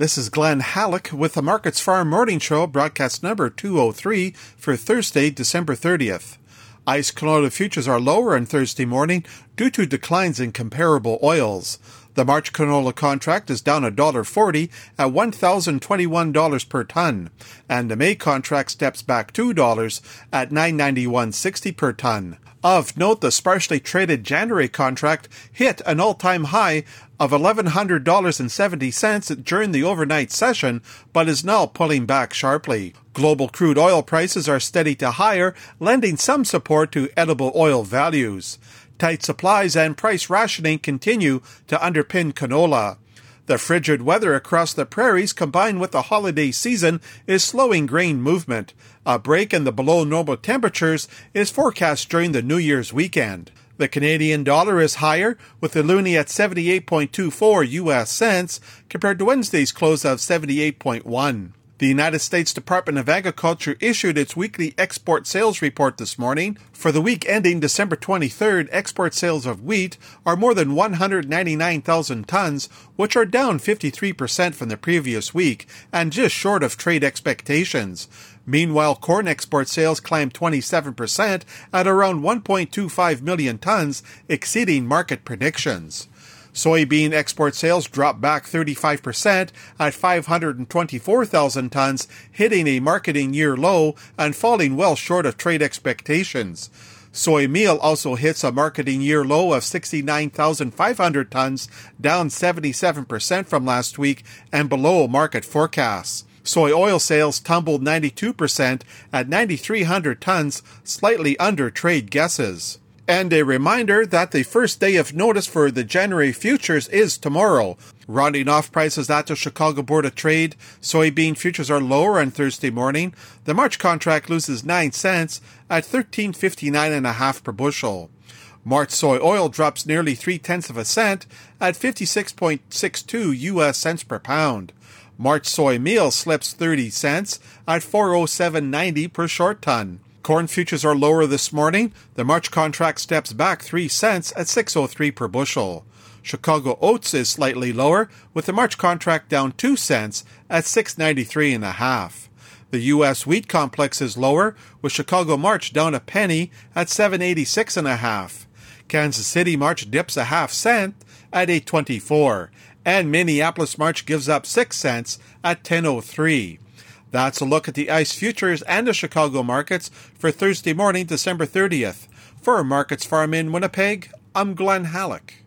This is Glen Hallick with the Markets Farm Morning Show, broadcast number 203 for Thursday, December 30th. ICE canola futures are lower on Thursday morning due to declines in comparable oils. The March canola contract is down $1.40 at $1,021 per ton, and the May contract steps back $2 at $991.60 per ton. Of note, the sparsely traded January contract hit an all-time high of $1,100.70 during the overnight session, but is now pulling back sharply. Global crude oil prices are steady to higher, lending some support to edible oil values. Tight supplies and price rationing continue to underpin canola. The frigid weather across the prairies combined with the holiday season is slowing grain movement. A break in the below normal temperatures is forecast during the New Year's weekend. The Canadian dollar is higher, with the loonie at 78.24 US cents compared to Wednesday's close of 78.1. The United States Department of Agriculture issued its weekly export sales report this morning. For the week ending December 23rd, export sales of wheat are more than 199,000 tons, which are down 53% from the previous week and just short of trade expectations. Meanwhile, corn export sales climbed 27% at around 1.25 million tons, exceeding market predictions. Soybean export sales dropped back 35% at 524,000 tons, hitting a marketing year low and falling well short of trade expectations. Soy meal also hits a marketing year low of 69,500 tons, down 77% from last week and below market forecasts. Soy oil sales tumbled 92% at 9,300 tons, slightly under trade guesses. And a reminder that the first day of notice for the January futures is tomorrow. Rounding off prices at the Chicago Board of Trade, soybean futures are lower on Thursday morning. The March contract loses 9 cents at 13.59 and a half per bushel. March soy oil drops nearly 3 tenths of a cent at 56.62 US cents per pound. March soy meal slips 30 cents at 407.90 per short ton. Corn futures are lower this morning. The March contract steps back 3 cents at 603 per bushel. Chicago oats is slightly lower with the March contract down 2 cents at 693 and a half. The US wheat complex is lower with Chicago March down a penny at 786 and a half. Kansas City March dips a half cent at 824 and Minneapolis March gives up 6 cents at 1003. That's a look at the ICE futures and the Chicago markets for Thursday morning, December 30th. For Markets Farm in Winnipeg, I'm Glen Hallick.